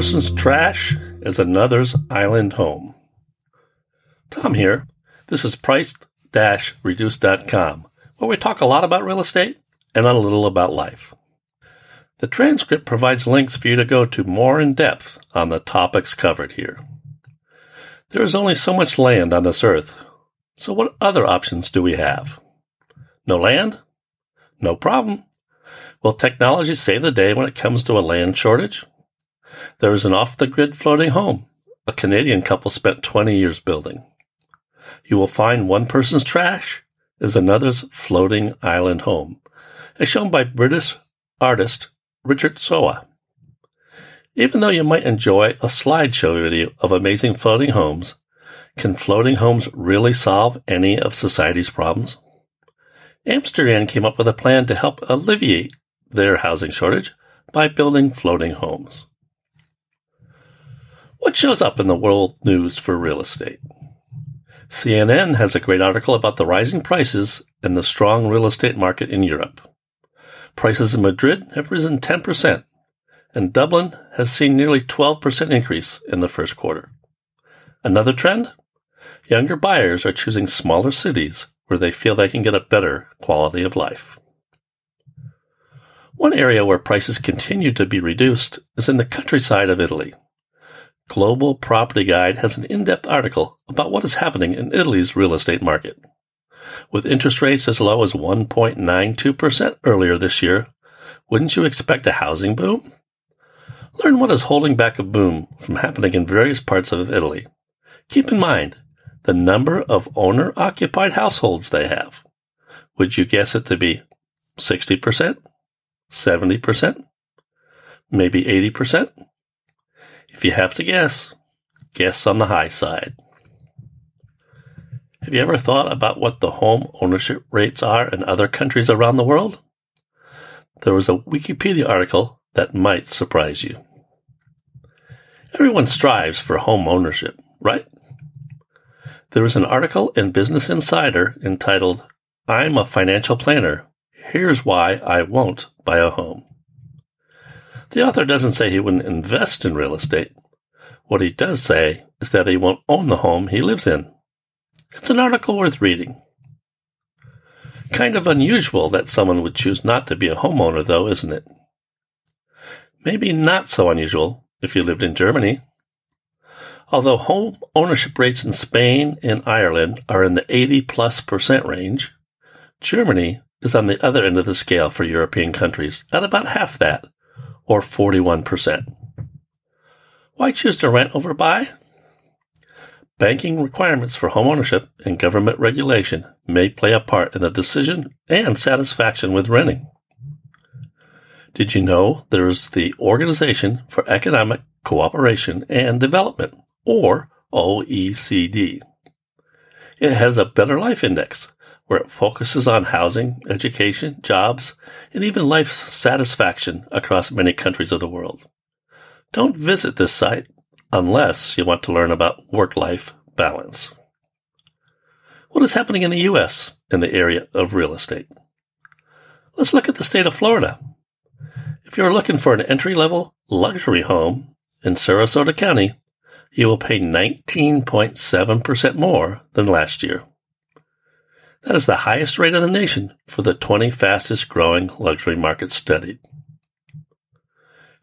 Person's trash is another's island home. Tom here. This is price-reduce.com, where we talk a lot about real estate and a little about life. The transcript provides links for you to go to more in depth on the topics covered here. There is only so much land on this earth, so what other options do we have? No land? No problem. Will technology save the day when it comes to a land shortage? There is an off the grid floating home a Canadian couple spent 20 years building. You will find one person's trash is another's floating island home, as shown by British artist Richard Sowa. Even though you might enjoy a slideshow video of amazing floating homes, can floating homes really solve any of society's problems? Amsterdam came up with a plan to help alleviate their housing shortage by building floating homes. What shows up in the world news for real estate? CNN has a great article about the rising prices and the strong real estate market in Europe. Prices in Madrid have risen 10%, and Dublin has seen nearly 12% increase in the first quarter. Another trend? Younger buyers are choosing smaller cities where they feel they can get a better quality of life. One area where prices continue to be reduced is in the countryside of Italy. Global Property Guide has an in-depth article about what is happening in Italy's real estate market. With interest rates as low as 1.92% earlier this year, wouldn't you expect a housing boom? Learn what is holding back a boom from happening in various parts of Italy. Keep in mind the number of owner occupied households they have. Would you guess it to be 60%? 70%? Maybe 80%? If you have to guess, guess on the high side. Have you ever thought about what the home ownership rates are in other countries around the world? There was a Wikipedia article that might surprise you. Everyone strives for home ownership, right? There was an article in Business Insider entitled, I'm a financial planner. Here's why I won't buy a home. The author doesn't say he wouldn't invest in real estate. What he does say is that he won't own the home he lives in. It's an article worth reading. Kind of unusual that someone would choose not to be a homeowner, though, isn't it? Maybe not so unusual if you lived in Germany. Although home ownership rates in Spain and Ireland are in the 80 plus percent range, Germany is on the other end of the scale for European countries at about half that, or 41%. Why choose to rent over buy? Banking requirements for homeownership and government regulation may play a part in the decision and satisfaction with renting. Did you know there is the Organization for Economic Cooperation and Development, or OECD? It has a Better Life Index, where it focuses on housing, education, jobs, and even life satisfaction across many countries of the world. Don't visit this site unless you want to learn about work life balance. What is happening in the U.S. in the area of real estate? Let's look at the state of Florida. If you're looking for an entry level luxury home in Sarasota County, you will pay 19.7% more than last year. That is the highest rate in the nation for the 20 fastest growing luxury markets studied.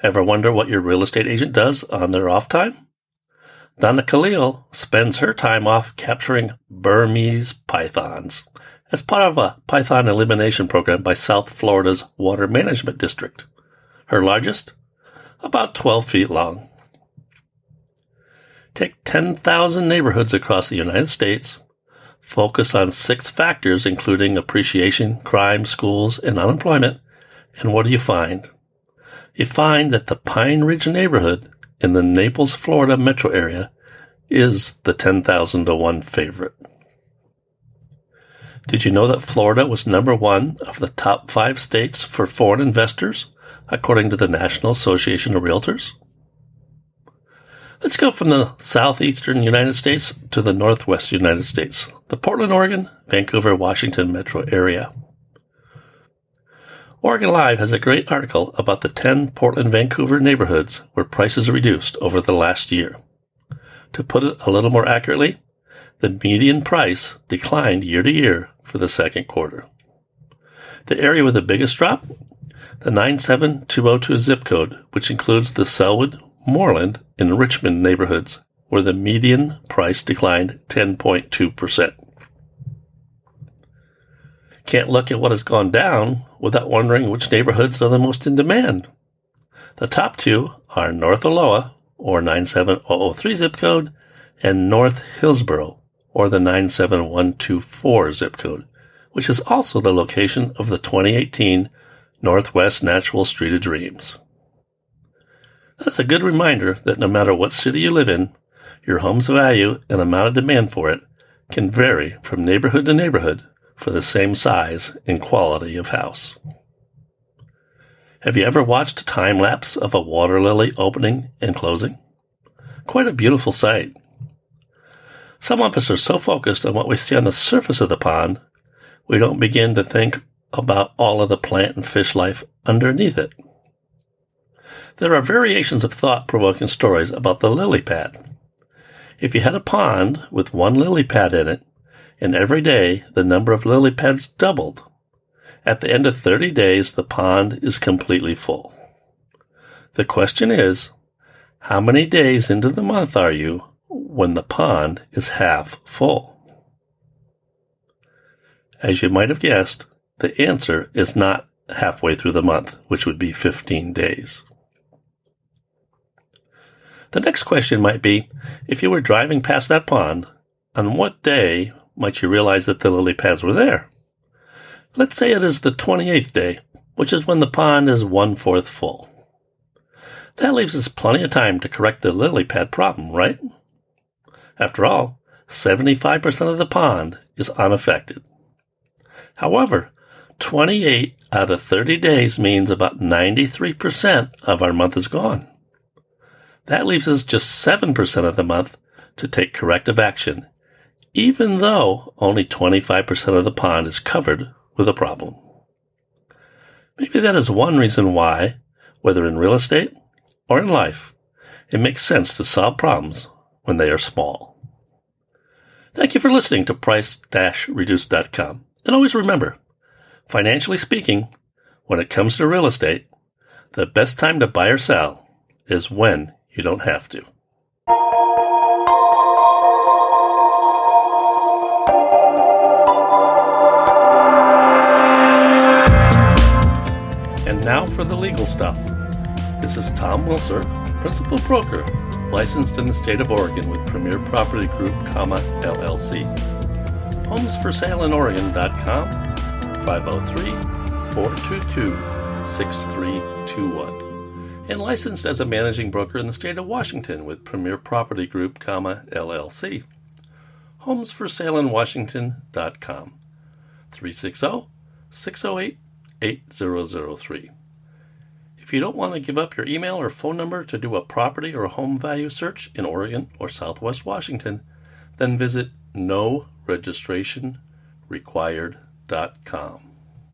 Ever wonder what your real estate agent does on their off time? Donna Khalil spends her time off capturing Burmese pythons as part of a python elimination program by South Florida's Water Management District. Her largest? About 12 feet long. Take 10,000 neighborhoods across the United States focus on six factors, including appreciation, crime, schools, and unemployment. And what do you find? You find that the Pine Ridge neighborhood in the Naples, Florida metro area is the 10,000 to 1 favorite. Did you know that Florida was number one of the top five states for foreign investors, according to the National Association of Realtors? Let's go from the southeastern United States to the northwest United States, the Portland, Oregon, Vancouver, Washington metro area. Oregon Live has a great article about the 10 Portland Vancouver neighborhoods where prices reduced over the last year. To put it a little more accurately, the median price declined year to year for the second quarter. The area with the biggest drop? The 97202 zip code, which includes the Sellwood, Moreland, and Richmond neighborhoods, where the median price declined 10.2%. Can't look at what has gone down without wondering which neighborhoods are the most in demand. The top two are North Aloha, or 97003 zip code, and North Hillsboro, or the 97124 zip code, which is also the location of the 2018 Northwest Natural Street of Dreams. That is a good reminder that no matter what city you live in, your home's value and amount of demand for it can vary from neighborhood to neighborhood for the same size and quality of house. Have you ever watched a time lapse of a water lily opening and closing? Quite a beautiful sight. Some of us are so focused on what we see on the surface of the pond, we don't begin to think about all of the plant and fish life underneath it. There are variations of thought provoking stories about the lily pad. If you had a pond with one lily pad in it, and every day the number of lily pads doubled, at the end of 30 days the pond is completely full. The question is, how many days into the month are you when the pond is half full? As you might have guessed, the answer is not halfway through the month, which would be 15 days. The next question might be if you were driving past that pond, on what day might you realize that the lily pads were there? Let's say it is the 28th day, which is when the pond is one fourth full. That leaves us plenty of time to correct the lily pad problem, right? After all, 75% of the pond is unaffected. However, 28 out of 30 days means about 93% of our month is gone. That leaves us just 7% of the month to take corrective action, even though only 25% of the pond is covered with a problem. Maybe that is one reason why, whether in real estate or in life, it makes sense to solve problems when they are small. Thank you for listening to price-reduce.com. And always remember, financially speaking, when it comes to real estate, the best time to buy or sell is when you don't have to. And now for the legal stuff. This is Tom Wilser, Principal Broker, licensed in the state of Oregon with Premier Property Group, comma, LLC. HomesForSaleInOregon.com, 503 422 6321 and licensed as a managing broker in the state of Washington with Premier Property Group, comma, LLC. Homes for Sale in Washington.com. 360 608 8003. If you don't want to give up your email or phone number to do a property or home value search in Oregon or Southwest Washington, then visit noregistrationrequired.com.